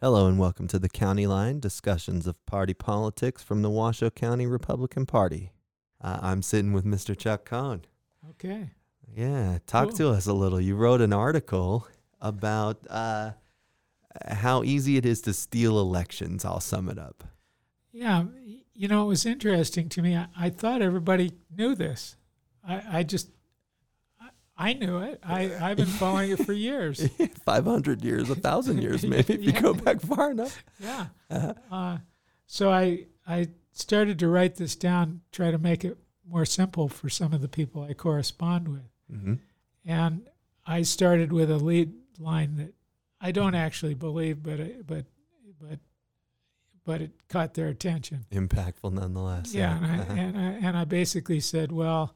Hello and welcome to the County Line discussions of party politics from the Washoe County Republican Party. Uh, I'm sitting with Mr. Chuck Cohn. Okay. Yeah, talk Cool. to us a little. You wrote an article about uh, how easy it is to steal elections. I'll sum it up. Yeah. You know, it was interesting to me. I, I thought everybody knew this. I, I just, I, knew it. I, I've been following it for years. 500 years, a 1,000 years, maybe, if you go back far enough. Yeah. Uh, Uh, so I, I started to write this down, try to make it more simple for some of the people I correspond with. hmm And I started with a lead line that I don't actually believe, but, it- but, but, but it caught their attention. Impactful nonetheless. Yeah, and I, Uh-huh. and I and I basically said, well,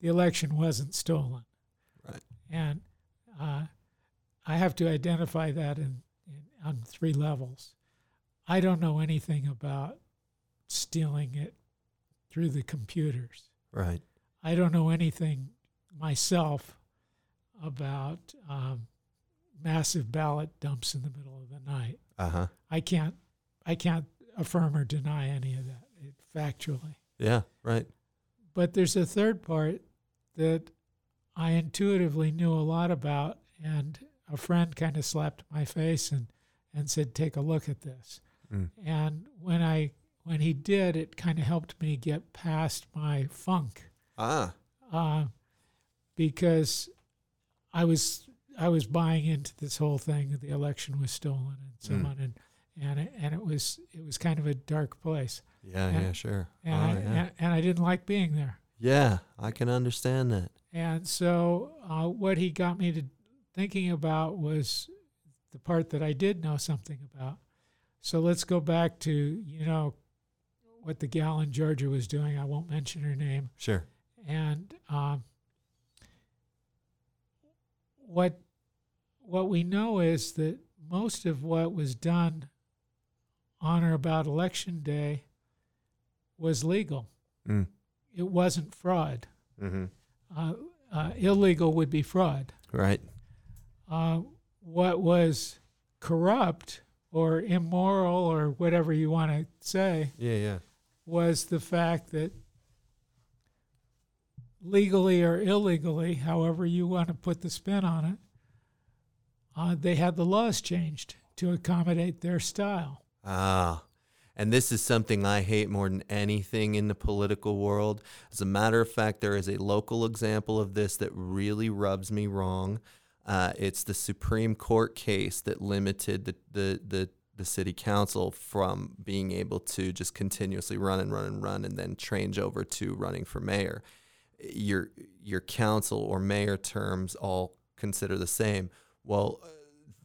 the election wasn't stolen. And uh, I have to identify that in, in on three levels. I don't know anything about stealing it through the computers. Right. I don't know anything myself about um, massive ballot dumps in the middle of the night. Uh huh. I can't I can't affirm or deny any of that factually. Yeah. Right. But there's a third part that I intuitively knew a lot about, and a friend kind of slapped my face and, and said, "Take a look at this." Mm. And when I when he did, it kind of helped me get past my funk Ah. uh, because I was I was buying into this whole thing that the election was stolen and so Mm. on, and and it, and it was it was kind of a dark place, Yeah. And- yeah. Sure. and oh, I, yeah. and, and I didn't like being there. yeah. I can understand that. And so, uh, what he got me to thinking about was the part that I did know something about. So let's go back to you know what the gal in Georgia was doing. I won't mention her name. Sure. And um, what what we know is that most of what was done on or about election day was legal. Mm. It wasn't fraud. Mm-hmm. Uh, uh, illegal would be fraud. Right. Uh, what was corrupt or immoral or whatever you want to say Yeah. Yeah. was the fact that legally or illegally, however you want to put the spin on it, uh, they had the laws changed to accommodate their style. Ah. And this is something I hate more than anything in the political world. As a matter of fact, there is a local example of this that really rubs me wrong. Uh, it's the Supreme Court case that limited the, the, the, the city council from being able to just continuously run and run and run and then change over to running for mayor. Your, your council or mayor terms all consider the same. Well,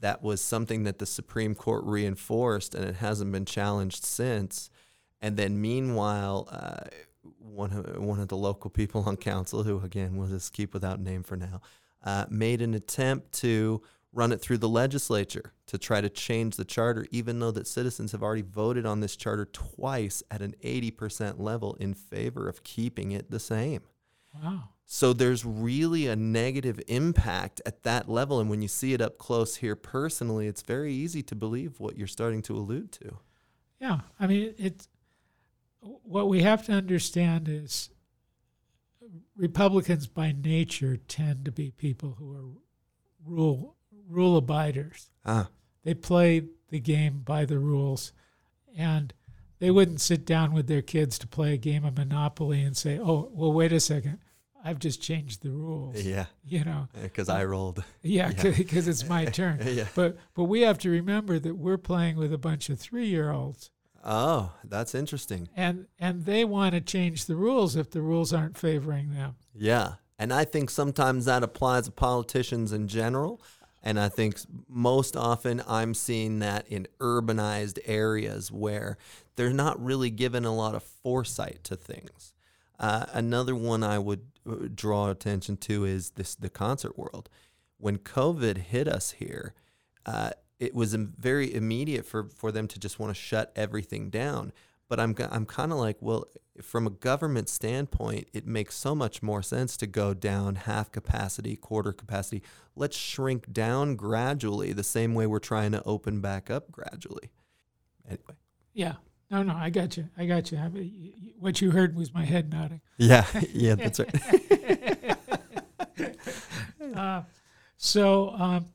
that was something that the Supreme Court reinforced, and it hasn't been challenged since. And then, meanwhile, uh, one of one of the local people on council, who again we'll just keep without name for now, uh, made an attempt to run it through the legislature to try to change the charter, even though that citizens have already voted on this charter twice at an eighty percent level in favor of keeping it the same. Wow. So there's really a negative impact at that level. And when you see it up close here personally, it's very easy to believe what you're starting to allude to. Yeah. I mean, it. What we have to understand is Republicans by nature tend to be people who are rule rule abiders. Ah, They play the game by the rules, and they wouldn't sit down with their kids to play a game of Monopoly and say, "Oh, well, wait a second, I've just changed the rules." yeah, You know, because I rolled. yeah, Yeah. because it's my turn. yeah. But but we have to remember that we're playing with a bunch of three year olds, Oh, that's interesting. and and they want to change the rules if the rules aren't favoring them. Yeah. And I think sometimes that applies to politicians in general. And I think most often I'm seeing that in urbanized areas where they're not really given a lot of foresight to things. Uh, another one I would uh, draw attention to is this the concert world. When COVID hit us here, uh, it was very immediate for, for them to just want to shut everything down. But I'm I'm kind of like, well, from a government standpoint, it makes so much more sense to go down half capacity, quarter capacity. Let's shrink down gradually, the same way we're trying to open back up gradually. Anyway. Yeah. No, no, I got you. I got you. I, what you heard was my head nodding. Yeah, yeah, that's right. uh, so um,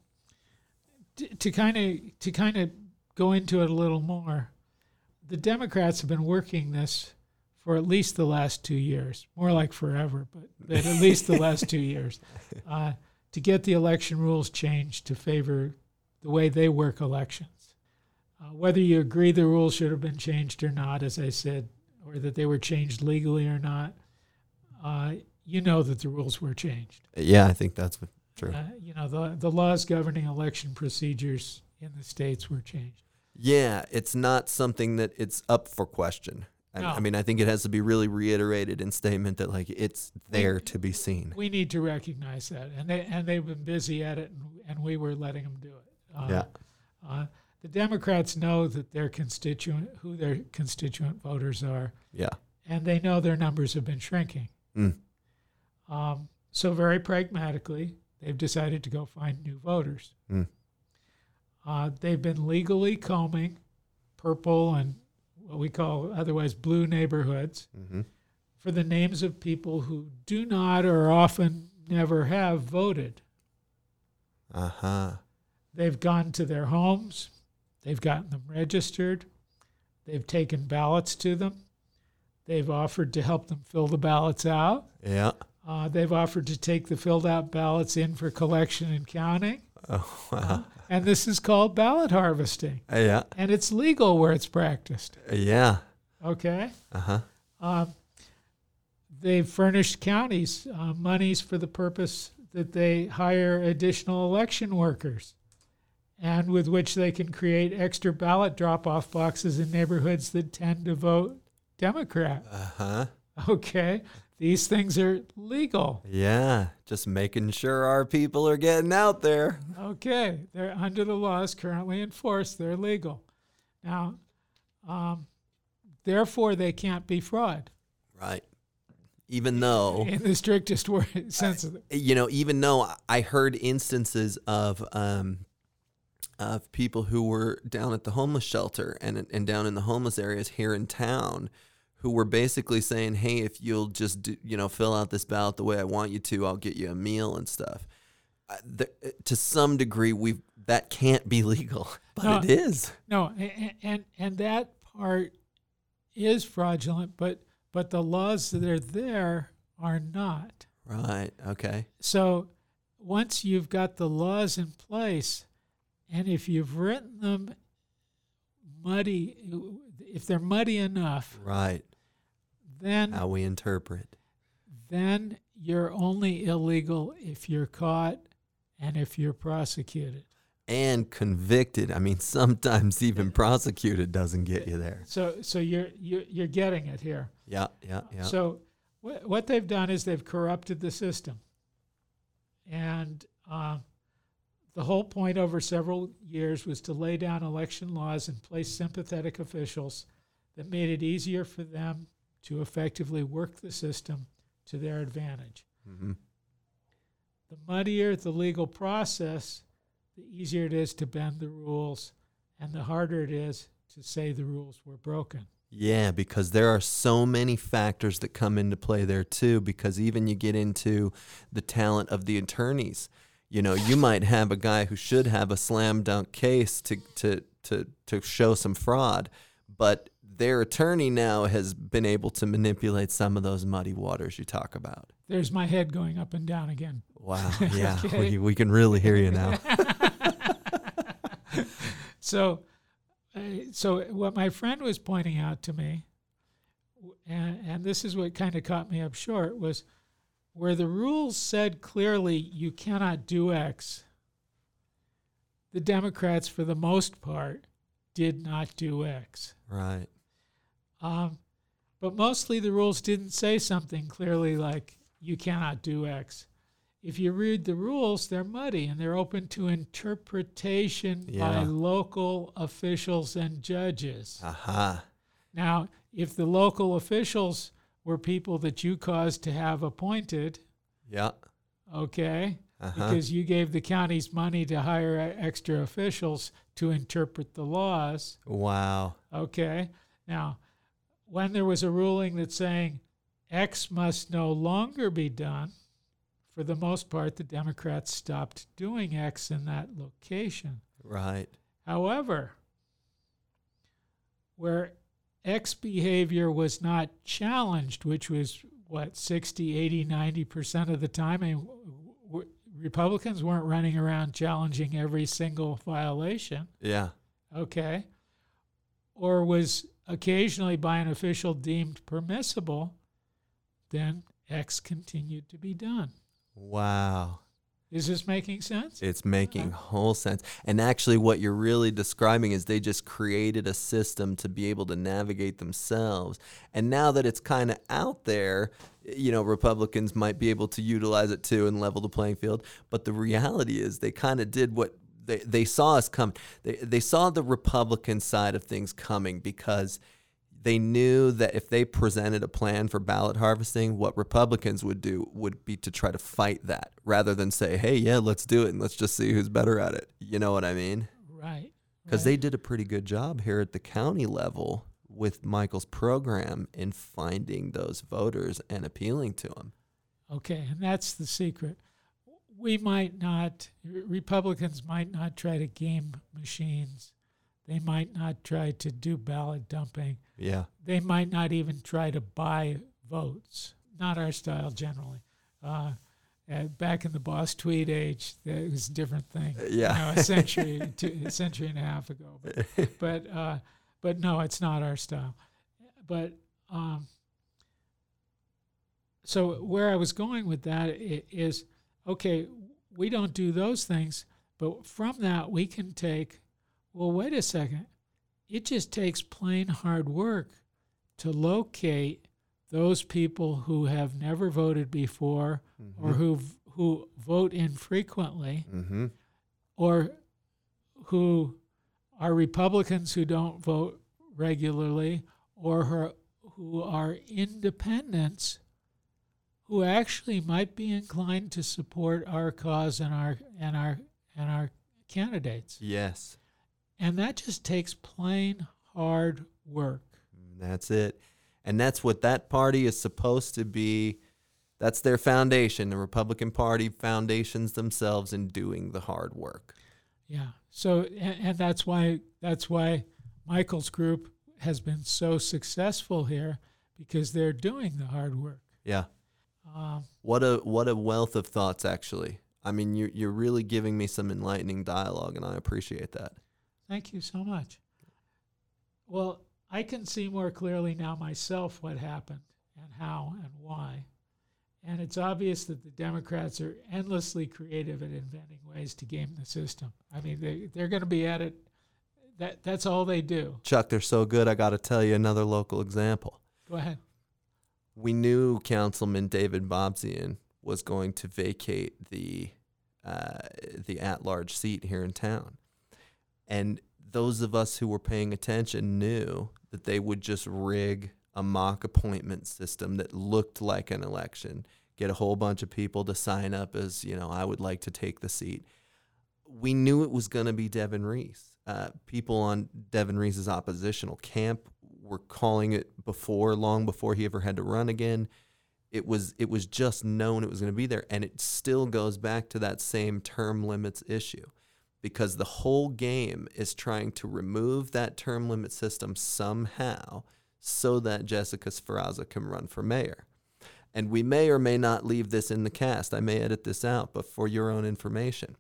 to kind of to kind of go into it a little more, the Democrats have been working this for at least the last two years, more like forever, but, but at least the last two years, uh, to get the election rules changed to favor the way they work elections. Uh, whether you agree the rules should have been changed or not, as I said, or that they were changed legally or not, uh, you know that the rules were changed. yeah, I think that's true. Uh, you know, the, the laws governing election procedures in the states were changed. Yeah, it's not something that it's up for question. I, I mean, I think it has to be really reiterated in statement that like it's there to be seen. We need to recognize that, and they and they've been busy at it, and, and we were letting them do it. Uh, Yeah. The Democrats know that their constituent, who their constituent voters are, Yeah. and they know their numbers have been shrinking. Mm. Um, so very pragmatically, they've decided to go find new voters. Mm. Uh, they've been legally combing purple and what we call otherwise blue neighborhoods hmm for the names of people who do not or often never have voted. Uh huh. They've gone to their homes, they've gotten them registered, they've taken ballots to them, they've offered to help them fill the ballots out, Yeah. uh, they've offered to take the filled out ballots in for collection and counting. Oh wow. And this is called ballot harvesting. yeah. And it's legal where it's practiced. Yeah. Okay? Uh huh. Um, they've furnished counties uh, monies for the purpose that they hire additional election workers and with which they can create extra ballot drop off boxes in neighborhoods that tend to vote Democrat. Uh huh. Okay? These things are legal. Yeah. Just making sure our people are getting out there. Okay, they're under the laws currently in force. They're legal. Now, um, therefore, they can't be fraud Right. Even though in the strictest word, sense of the you know, even though I heard instances of um, of people who were down at the homeless shelter and and down in the homeless areas here in town, who were basically saying, "Hey, if you'll just do, you know fill out this ballot the way I want you to, I'll get you a meal and stuff." Uh, the, to some degree, we that can't be legal, but No. it is. No, and, and and that part is fraudulent, but but the laws that are there are not. Right. Okay. So once you've got the laws in place, and if you've written them muddy, if they're muddy enough, Right. then How we interpret. then you're only illegal if you're caught and if you're prosecuted. And convicted. I mean, sometimes even prosecuted doesn't get you there. So so you're you're, you're getting it here. Yeah. Yeah. Yeah. So wh- what they've done is they've corrupted the system, and uh, the whole point over several years was to lay down election laws and place sympathetic officials that made it easier for them to effectively work the system to their advantage. hmm The muddier the legal process, the easier it is to bend the rules, and the harder it is to say the rules were broken. Yeah, because there are so many factors that come into play there too. Because even you get into the talent of the attorneys. You know, you might have a guy who should have a slam dunk case to to to to show some fraud, but their attorney now has been able to manipulate some of those muddy waters you talk about. There's my head going up and down again. Wow, yeah, Okay. we, we can really hear you now. so, uh, so what my friend was pointing out to me, and, and this is what kind of caught me up short, was where the rules said clearly you cannot do X. The Democrats, for the most part, did not do X. Right. Um, but mostly the rules didn't say something clearly like you cannot do X. If you read the rules, they're muddy and they're open to interpretation by local officials and judges. Aha. Now, if the local officials were people that you caused to have appointed, Yeah. okay, Uh-huh. because you gave the counties money to hire e- extra officials to interpret the laws, Wow. okay. Now, when there was a ruling that's saying X must no longer be done, for the most part, the Democrats stopped doing X in that location. Right. However, where X behavior was not challenged, which was what 60, 80, 90% of the time, and w- w- Republicans weren't running around challenging every single violation, Yeah. okay, or was occasionally by an official deemed permissible, then X continued to be done. Wow. Is this making sense? It's making uh-huh. whole sense. And actually, what you're really describing is they just created a system to be able to navigate themselves. And now that it's kind of out there, you know, Republicans might be able to utilize it too and level the playing field. But the reality is, they kind of did what they, they saw us come. They, they saw the Republican side of things coming because they knew that if they presented a plan for ballot harvesting, what Republicans would do would be to try to fight that rather than say, hey, yeah, let's do it and let's just see who's better at it. You know what I mean? Right. Because right. they did a pretty good job here at the county level with Michael's program in finding those voters and appealing to them. Okay, and that's the secret. We might not, Republicans might not try to game machines. They might not try to do ballot dumping. Yeah. They might not even try to buy votes. Not our style generally. Uh, uh, back in the Boss Tweed age, that was a different thing. Yeah. You know, a century, two, a century and a half ago. But but, uh, but no, it's not our style. But um, so where I was going with that is okay, we don't do those things, but from that we can take. Well, wait a second. It just takes plain hard work to locate those people who have never voted before or who who vote infrequently Mm-hmm. or who are Republicans who don't vote regularly or who, who are independents who actually might be inclined to support our cause and our and our and our candidates. Yes. And that just takes plain hard work. That's it. And that's what that party is supposed to be. That's their foundation. The Republican Party foundations themselves in doing the hard work. Yeah. So and, and that's why that's why Michael's group has been so successful here because they're doing the hard work. Yeah. Um, What a what a wealth of thoughts actually. I mean you you're really giving me some enlightening dialogue and I appreciate that. Thank you so much. Well, I can see more clearly now myself what happened and how and why. And it's obvious that the Democrats are endlessly creative at inventing ways to game the system. I mean, they, they're going to be at it. That, that's all they do. Chuck, they're so good. I got to tell you another local example. Go ahead. We knew Councilman David Bobzien was going to vacate the uh, the at-large seat here in town, and those of us who were paying attention knew that they would just rig a mock appointment system that looked like an election, get a whole bunch of people to sign up as you know I would like to take the seat. We knew it was going to be Devon Reese. Uh, people on Devon Reese's oppositional camp were calling it before, long before he ever had to run again. It was it was just known it was going to be there, and it still goes back to that same term limits issue, because the whole game is trying to remove that term limit system somehow, so that Jessica Sferrazza can run for mayor. And we may or may not leave this in the cast. I may edit this out, but for your own information,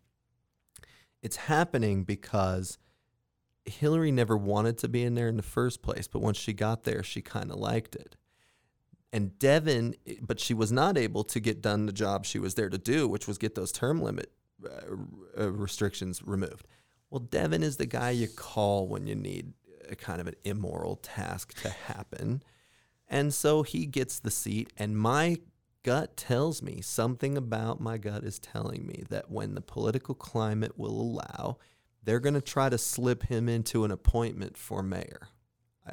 it's happening because Hillary never wanted to be in there in the first place, but once she got there, she kind of liked it. And Devon, but she was not able to get done the job she was there to do, which was get those term limit uh, uh, restrictions removed. Well, Devon is the guy you call when you need a kind of an immoral task to happen. And so he gets the seat, and my gut tells me something about my gut is telling me that when the political climate will allow, they're going to try to slip him into an appointment for mayor.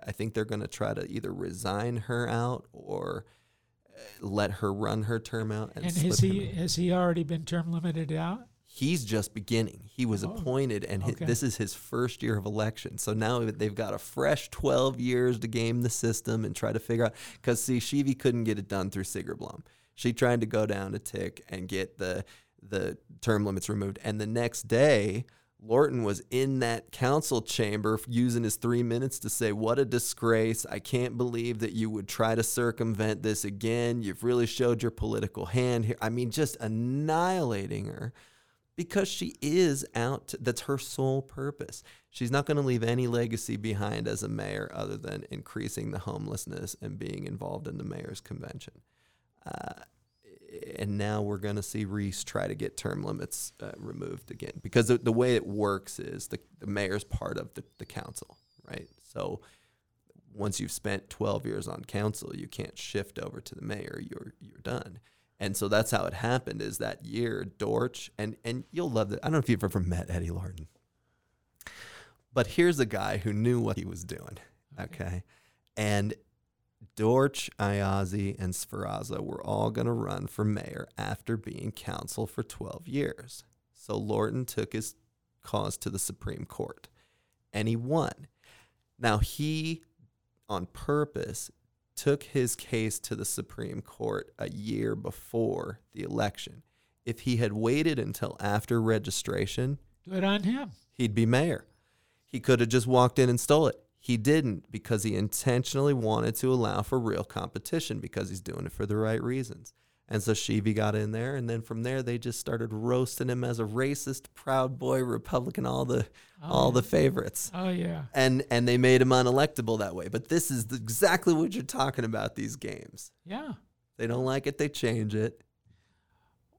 I, think they're going to try to either resign her out or uh, let her run her term out. And, And has he has he already been term limited out? He's just beginning. He was Oh, appointed, and okay. this is his first year of election. So now they've got a fresh 12 years to game the system and try to figure out. Because, see, Schieve couldn't get it done through Segerblom. She tried to go down to Tick and get the, the term limits removed. And the next day, Lorton was in that council chamber using his three minutes to say, What a disgrace. I can't believe that you would try to circumvent this again. You've really showed your political hand here. I mean, just annihilating her because she is out. To, that's her sole purpose. She's not going to leave any legacy behind as a mayor other than increasing the homelessness and being involved in the mayor's convention. Uh, and now we're going to see Reese try to get term limits uh, removed again because the, the way it works is the, the mayor's part of the, the council, right? So once you've spent 12 years on council, you can't shift over to the mayor. You're you're done. And so that's how it happened. Is that year Dortch and and you'll love that. I don't know if you've ever met Eddie Lorton, but here's a guy who knew what he was doing. Okay, and Dortch, Aiazzi, and Sferrazza were all going to run for mayor after being council for 12 years. So Lorton took his cause to the Supreme Court and he won. Now, he, on purpose, took his case to the Supreme Court a year before the election. If he had waited until after registration, Good on him. he'd be mayor. He could have just walked in and stole it. He didn't because he intentionally wanted to allow for real competition because he's doing it for the right reasons. And so Schieve got in there, and then from there they just started roasting him as a racist, proud boy, Republican, all the Oh, all the favorites. Oh yeah. And and they made him unelectable that way. But this is the- exactly what you're talking about. These games, Yeah. they don't like it, they change it.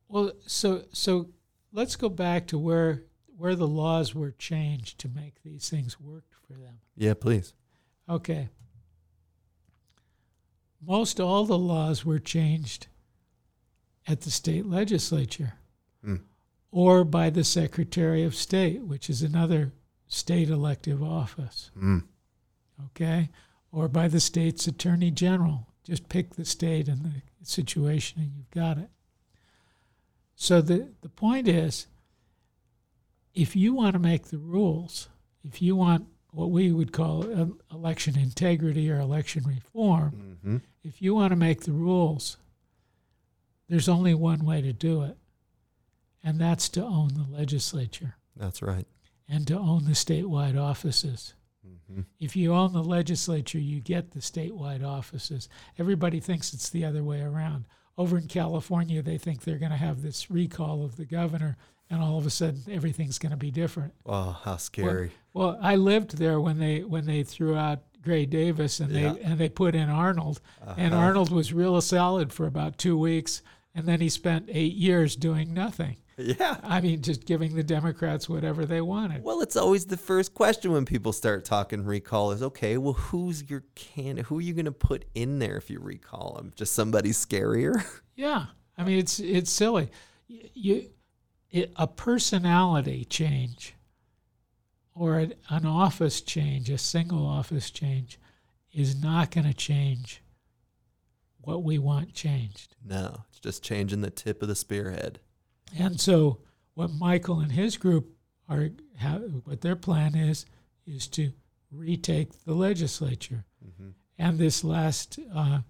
Well, so so let's go back to where where the laws were changed to make these things work for them. Yeah, please. Okay. Most all the laws were changed at the state legislature Hmm. or by the Secretary of State, which is another state elective office. Mm. okay, or by the state's attorney general. Just pick the state and the situation, and you've got it. So the the point is, if you want to make the rules, if you want what we would call uh, election integrity or election reform, hmm if you want to make the rules, there's only one way to do it, and that's to own the legislature That's right. and to own the statewide offices. hmm If you own the legislature, you get the statewide offices. Everybody thinks it's the other way around. Over in California, they think they're going to have this recall of the governor, and all of a sudden everything's going to be different. Oh, how scary. Well, I lived there when they when they threw out Gray Davis and Yeah. they and they put in Arnold, and Uh-huh. Arnold was real solid for about two weeks, and then he spent eight years doing nothing. Yeah. I mean, just giving the Democrats whatever they wanted. Well, it's always the first question when people start talking recall is okay, well, who's your candidate? Who are you going to put in there if you recall them? Just somebody scarier? Yeah, I mean it's it's silly. You, it, a personality change, or an office change, a single office change, is not going to change what we want changed. no, it's just changing the tip of the spearhead. And so, what Michael and his group are, how, what their plan is, is to retake the legislature. Mm-hmm. and this last uh,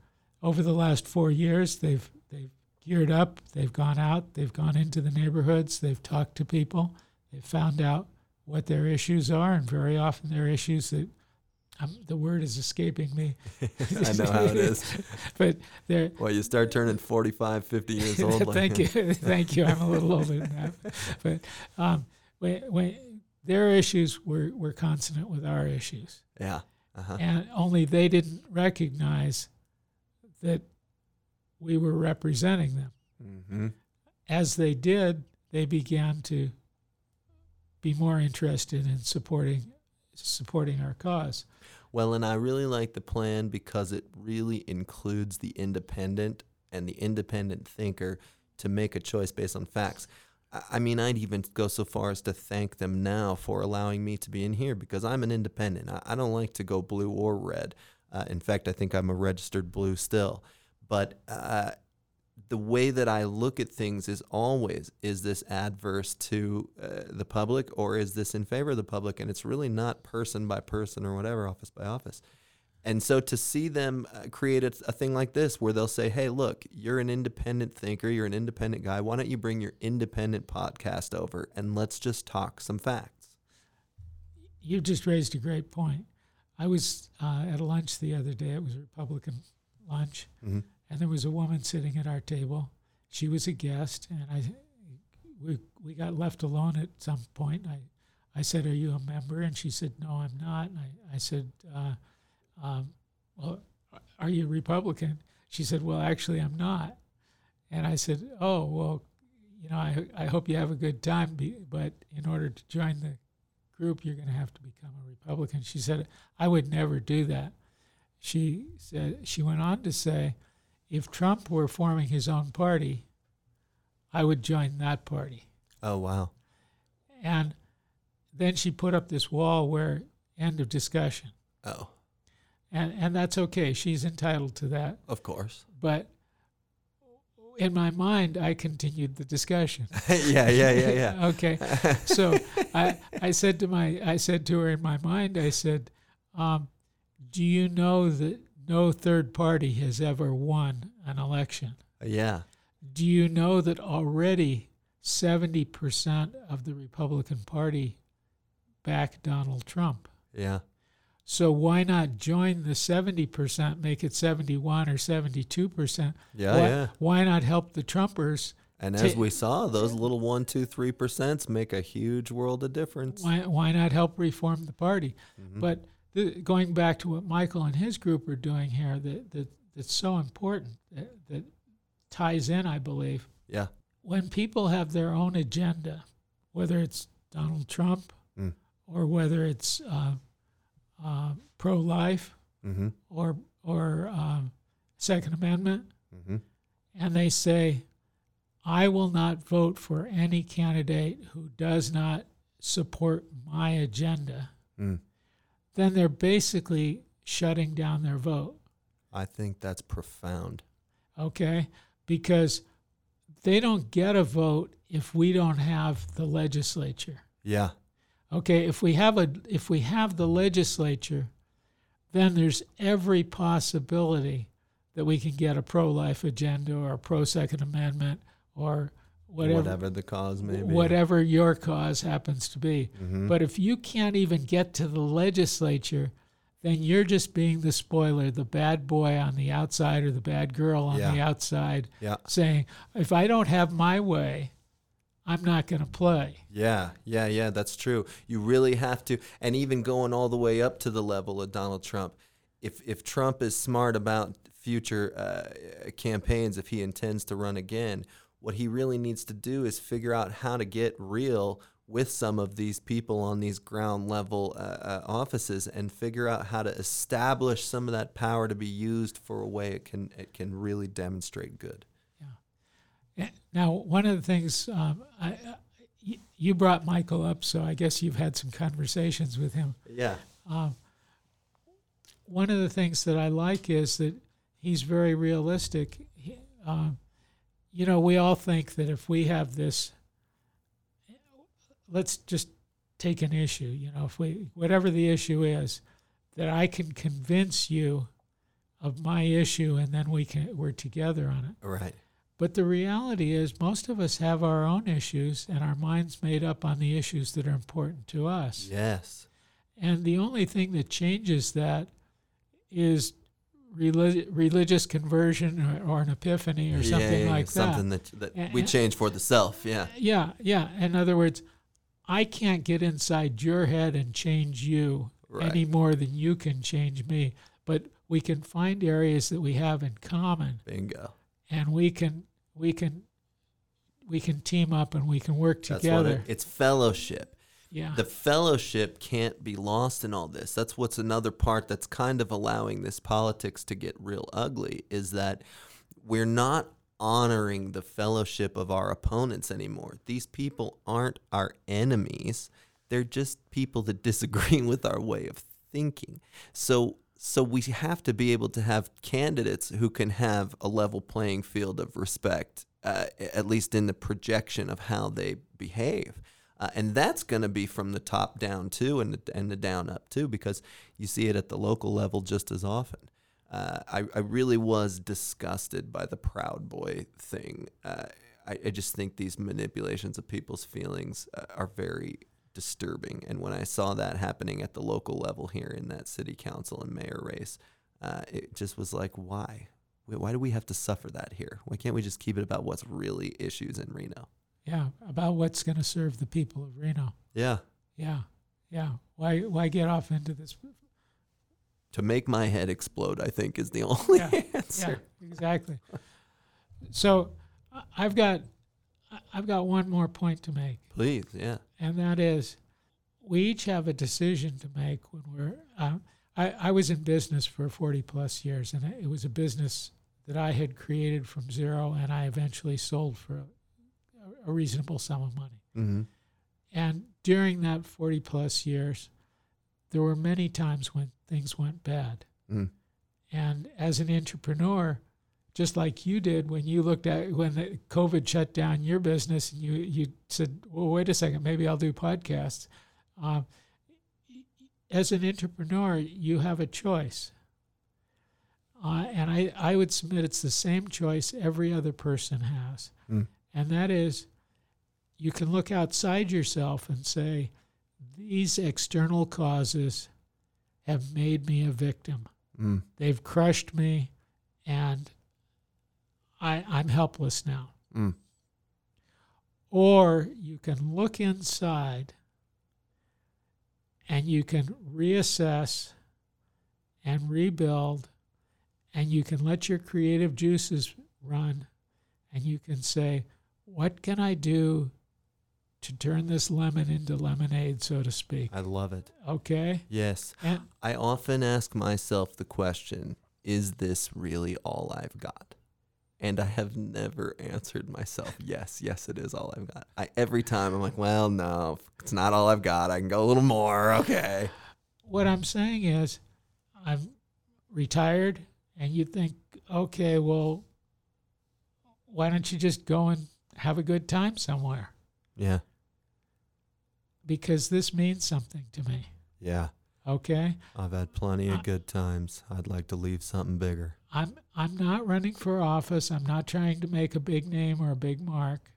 over the last four years they've they've geared up they've gone out they've gone into the neighborhoods they've talked to people they've found out what their issues are and very often they're issues that um, the word is escaping me I know how it is. but they're Well, you start turning 45, 50 years old. like- thank you thank you i'm a little older than that but um, when, when their issues were, were consonant with our issues Yeah. Uh-huh. and only they didn't recognize that we were representing them. Mm-hmm. As they did, they began to be more interested in supporting supporting our cause. Well, and I really like the plan because it really includes the independent and the independent thinker to make a choice based on facts. I- mean, I'd even go so far as to thank them now for allowing me to be in here because I'm an independent. I, I don't like to go blue or red. Uh, in fact, I think I'm a registered blue still. But uh, the way that I look at things is always is this adverse to uh, the public or is this in favor of the public? And it's really not person by person or whatever, office by office. And so to see them uh, create a, a thing like this where they'll say, hey, look, you're an independent thinker, you're an independent guy. Why don't you bring your independent podcast over and let's just talk some facts? You just raised a great point. I was uh, at a lunch the other day. It was a Republican lunch, Mm-hmm. And there was a woman sitting at our table. She was a guest, and I we we got left alone at some point. I I said, "Are you a member?" And she said, "No, I'm not." And I I said, uh, um, "Well, are you Republican?" She said, "Well, actually, I'm not." And I said, "Oh, well, you know, I I hope you have a good time, but in order to join the group, you're going to have to become a Republican." She said, "I would never do that." She said she went on to say, "If Trump were forming his own party, I would join that party." Oh, wow. And then she put up this wall where end of discussion. Oh, And and that's okay. She's entitled to that. of course. But in my mind I continued the discussion. yeah, yeah, yeah, yeah. okay. So I I said to my I said to her in my mind, I said, um, do you know that no third party has ever won an election? yeah. Do you know that already 70% of the Republican Party back Donald Trump? Yeah. So why not join the 70%, make it 71 or 72%? Yeah, why, yeah. why not help the Trumpers? And as we saw, those little one, two, three percents make a huge world of difference. Why, why not help reform the party? Mhm. But the, going back to what Michael and his group are doing here, that, that that's so important, that, that ties in, I believe. yeah. When people have their own agenda, whether it's Donald Trump Mm. or whether it's uh, uh, pro-life Mm-hmm. or or um, Second Amendment, Mm-hmm. and they say, "I will not vote for any candidate who does not support my agenda," Mm. Then they're basically shutting down their vote. I think that's profound. Okay, because they don't get a vote if we don't have the legislature. Yeah. Okay, if we have a if we have the legislature, then there's every possibility that we can get a pro-life agenda or a pro-second amendment or whatever Whatever the cause may be. whatever your cause happens to be. Mhm. But if you can't even get to the legislature, then you're just being the spoiler, the bad boy on the outside or the bad girl on Yeah. the outside, Yeah. saying, if I don't have my way, I'm not going to play. Yeah, yeah, yeah, that's true. You really have to, and even going all the way up to the level of Donald Trump. If if Trump is smart about future uh, campaigns, if he intends to run again, what he really needs to do is figure out how to get real with some of these people on these ground level uh, uh, offices and figure out how to establish some of that power to be used for a way it can it can really demonstrate good. Eh, Now, one of the things um, I, I- y- you brought Michael up, so I guess you've had some conversations with him. Yeah. Um, one of the things that I like is that he's very realistic. He, um, you know, we all think that if we have this, let's just take an issue. You know, if we whatever the issue is, that I can convince you of my issue, and then we can we're together on it. Right. But the reality is, most of us have our own issues, and our minds made up on the issues that are important to us. Yes. And the only thing that changes that is relig- religious conversion or, or an epiphany or something yeah, like something that. that, that And- we change for the self. Yeah. Yeah, yeah. In other words, I can't get inside your head and change you Right. any more than you can change me. But we can find areas that we have in common, Bingo. and we can we can we can team up and we can work That's what together. it, it's fellowship. Yeah. The fellowship can't be lost in all this. That's what's another part that's kind of allowing this politics to get real ugly is that we're not honoring the fellowship of our opponents anymore. These people aren't our enemies. They're just people that disagree with our way of thinking. So so we have to be able to have candidates who can have a level playing field of respect, uh, at least in the projection of how they behave. Uh, and that's going to be from the top down too, and the, and the down up too, because you see it at the local level just as often. Uh, I, I really was disgusted by the Proud Boy thing. Uh, I, I just think these manipulations of people's feelings uh, are very disturbing. And when I saw that happening at the local level here in that city council and mayor race, uh, it just was like, why? Why do we have to suffer that here? Why can't we just keep it about what's really issues in Reno? Yeah, about what's going to serve the people of Reno. Yeah. Yeah, yeah. Why why get off into this? To make my head explode, I think is the only Yeah, answer. Yeah, exactly. So I've got I've got one more point to make. Please, yeah. and that is we each have a decision to make when we're uh, I, I was in business for 40 plus years and it was a business that i had created from zero and i eventually sold for a, reasonable sum of money Mm-hmm. and during that 40 plus years there were many times when things went bad Mm. and as an entrepreneur just like you did when you looked at when the COVID shut down your business and you you said, "Well, wait a second, maybe I'll do podcasts." Um, as an entrepreneur, you have a choice, uh, and I I would submit it's the same choice every other person has, Mm. and that is, you can look outside yourself and say, "These external causes have made me a victim." Mm. They've crushed me, and I, I'm helpless now. Mm. Or you can look inside and you can reassess and rebuild, and you can let your creative juices run, and you can say, What can I do to turn this lemon into lemonade, so to speak? I love it. Okay? Yes. And I often ask myself the question is this really all I've got? And I have never answered myself, yes, yes, it is all I've got. I, every time I'm like, well, no, it's not all I've got. I can go a little more. Okay. what I'm saying is, I'm retired, and you think, okay, well, why don't you just go and have a good time somewhere? Yeah. Because this means something to me. Yeah. Okay, I've had plenty of good times. I'd like to leave something bigger. I'm I'm not running for office. I'm not trying to make a big name or a big mark,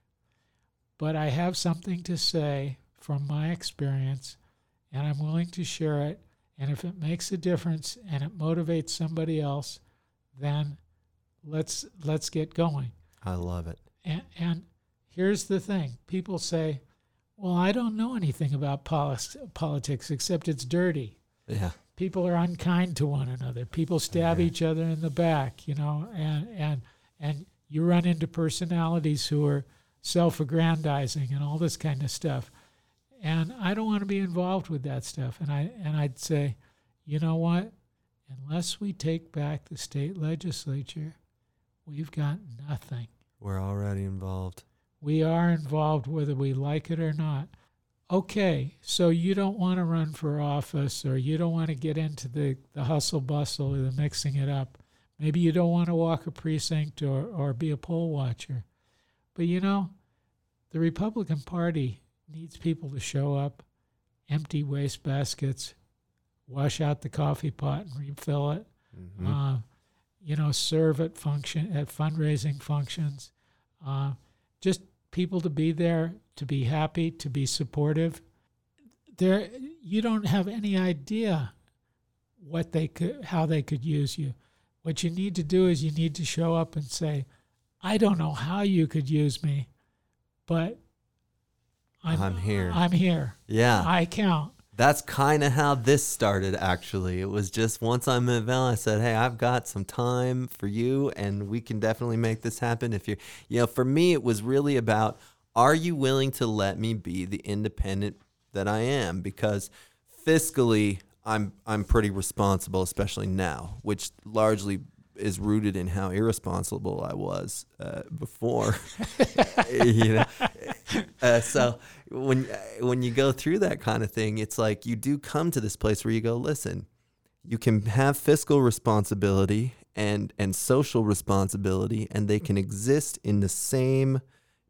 but I have something to say from my experience, and I'm willing to share it. And if it makes a difference and it motivates somebody else, then let's let's get going. I love it. And, and here's the thing people say, well, I don't know anything about politics except it's dirty. Yeah. People are unkind to one another. People stab Yeah. each other in the back, you know, and, and, and you run into personalities who are self aggrandizing and all this kind of stuff. And I don't want to be involved with that stuff. And, I, and I'd say, you know what? Unless we take back the state legislature, we've got nothing. We're already involved. We are involved whether we like it or not. Okay, so you don't want to run for office or you don't want to get into the, the hustle bustle or the mixing it up. Maybe you don't want to walk a precinct or, or be a poll watcher. But you know, the Republican Party needs people to show up, empty waste baskets, wash out the coffee pot and refill it Mhm. uh, you know, serve at function at fundraising functions. Uh, just people to be there, to be happy, to be supportive. There, you don't have any idea what they could, how they could use you. What you need to do is you need to show up and say, "I don't know how you could use me, but I'm, I'm here." I'm here. yeah. I count." That's kind of how this started, actually. It was just once I met Val, I said, Hey, I've got some time for you, and we can definitely make this happen. If you're, you know, for me, it was really about are you willing to let me be the independent that I am? Because fiscally, I'm, I'm pretty responsible, especially now, which largely is rooted in how irresponsible I was uh, before. you know, uh, so when when you go through that kind of thing, it's like you do come to this place where you go, listen, you can have fiscal responsibility and and social responsibility, and they can exist in the same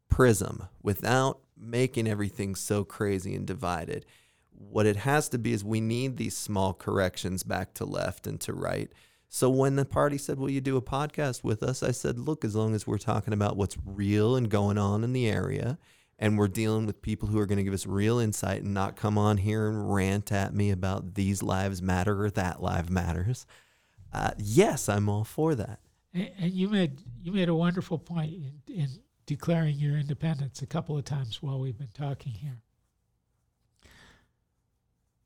prism without making everything so crazy and divided. What it has to be is we need these small corrections back to left and to right so when the party said, Will you do a podcast with us? I said, Look, as long as we're talking about what's real and going on in the area, and we're dealing with people who are going to give us real insight and not come on here and rant at me about these lives matter or that life matters. Uh, yes, I'm all for that. And, you made you made a wonderful point in, in declaring your independence a couple of times while we've been talking here.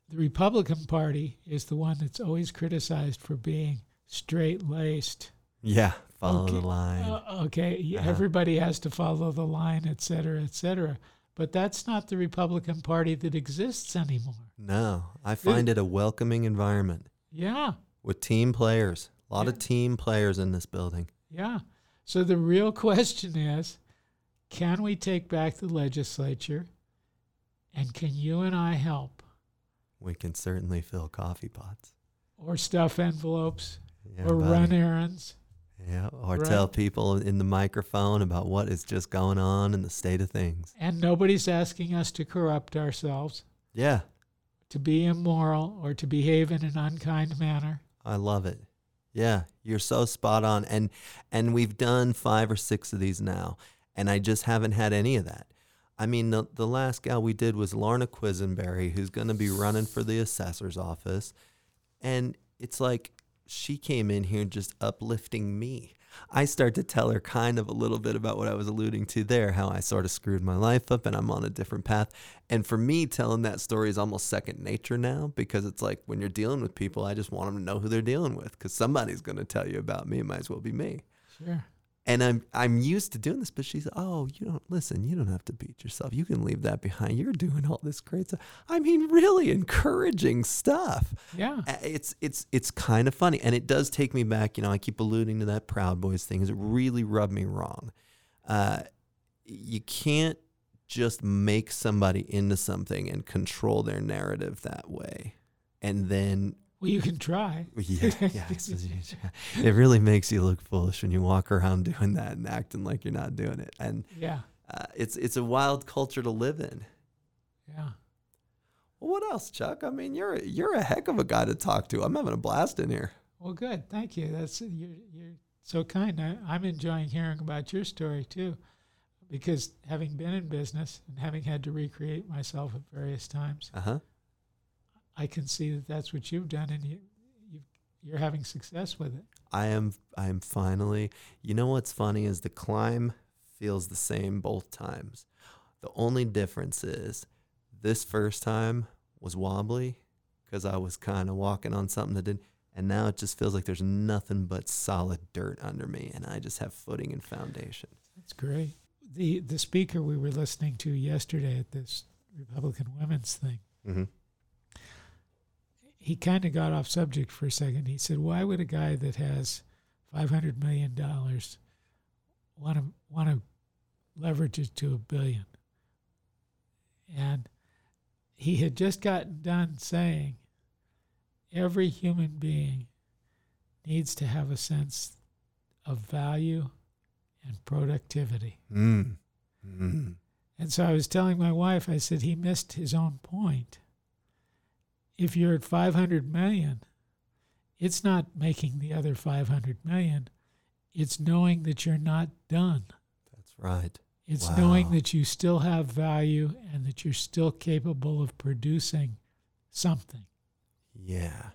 The Republican Party is the one that's always criticized for being straight laced. Yeah, follow okay. the line. Uh, okay, uh-huh. everybody has to follow the line, et cetera, et cetera. But that's not the Republican Party that exists anymore. No, I find it, it a welcoming environment. Yeah. With team players, a lot yeah. of team players in this building. Yeah. So the real question is can we take back the legislature? And can you and I help? We can certainly fill coffee pots. Or stuff envelopes yeah, or run errands. Yeah, or right. tell people in the microphone about what is just going on in the state of things. And nobody's asking us to corrupt ourselves. Yeah. To be immoral or to behave in an unkind manner. I love it. Yeah, you're so spot on. And and we've done five or six of these now, and I just haven't had any of that. I mean, the the last gal we did was Lorna Quisenberry, who's going to be running for the assessor's office, and it's like she came in here just uplifting me. I start to tell her kind of a little bit about what I was alluding to there, how I sort of screwed my life up and I'm on a different path. And for me, telling that story is almost second nature now because it's like when you're dealing with people, I just want them to know who they're dealing with because somebody's going to tell you about me. It might as well be me. Sure and I'm I'm used to doing this, but she's oh you don't listen you don't have to beat yourself. You can leave that behind. You're doing all this great stuff. I mean really encouraging stuff. Yeah. It's it's it's kind of funny. And it does take me back you know I keep alluding to that Proud Boys thing. It really rubbed me wrong. Uh, you can't just make somebody into something and control their narrative that way and then well, you can try. Yeah, yeah. it really makes you look foolish when you walk around doing that and acting like you're not doing it. And yeah, uh, it's it's a wild culture to live in. Yeah. Well, what else, Chuck? I mean, you're you're a heck of a guy to talk to. I'm having a blast in here. Well, good. Thank you. That's you're you're so kind. I, I'm enjoying hearing about your story too, because having been in business and having had to recreate myself at various times. Uh huh I can see that that's what you've done, and you, you are having success with it. I am. I am finally. You know what's funny is the climb feels the same both times. The only difference is this first time was wobbly because I was kind of walking on something that didn't. And now it just feels like there's nothing but solid dirt under me, and I just have footing and foundation. That's great. The the speaker we were listening to yesterday at this Republican women's thing. Mm-hmm he kind of got off subject for a second. He said, "Why would a guy that has five hundred million dollars want to want to leverage it to a billion? And he had just gotten done saying, every human being needs to have a sense of value and productivity. Mm. Mm. And so I was telling my wife, I said he missed his own point if you're at 500 million, it's not making the other 500 million. It's knowing that you're not done. That's right. It's wow. knowing that you still have value and that you're still capable of producing something. Yeah.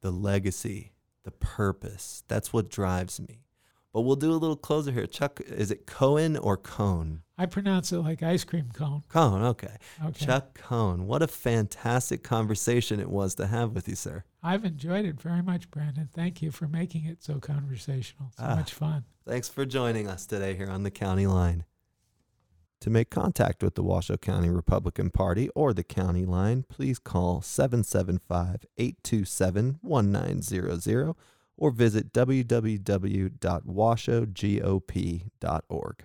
The legacy, the purpose. That's what drives me. But we'll do a little closer here. Chuck, is it Cohen or Cone? I pronounce it like ice cream cone. Cone, okay. okay. Chuck Cohn. What a fantastic conversation it was to have with you, sir. I've enjoyed it very much, Brandon. Thank you for making it so conversational. So ah, much fun. Thanks for joining us today here on the County Line. To make contact with the Washoe County Republican Party or the County Line, please call 775 827 1900 or visit www.washoegop.org.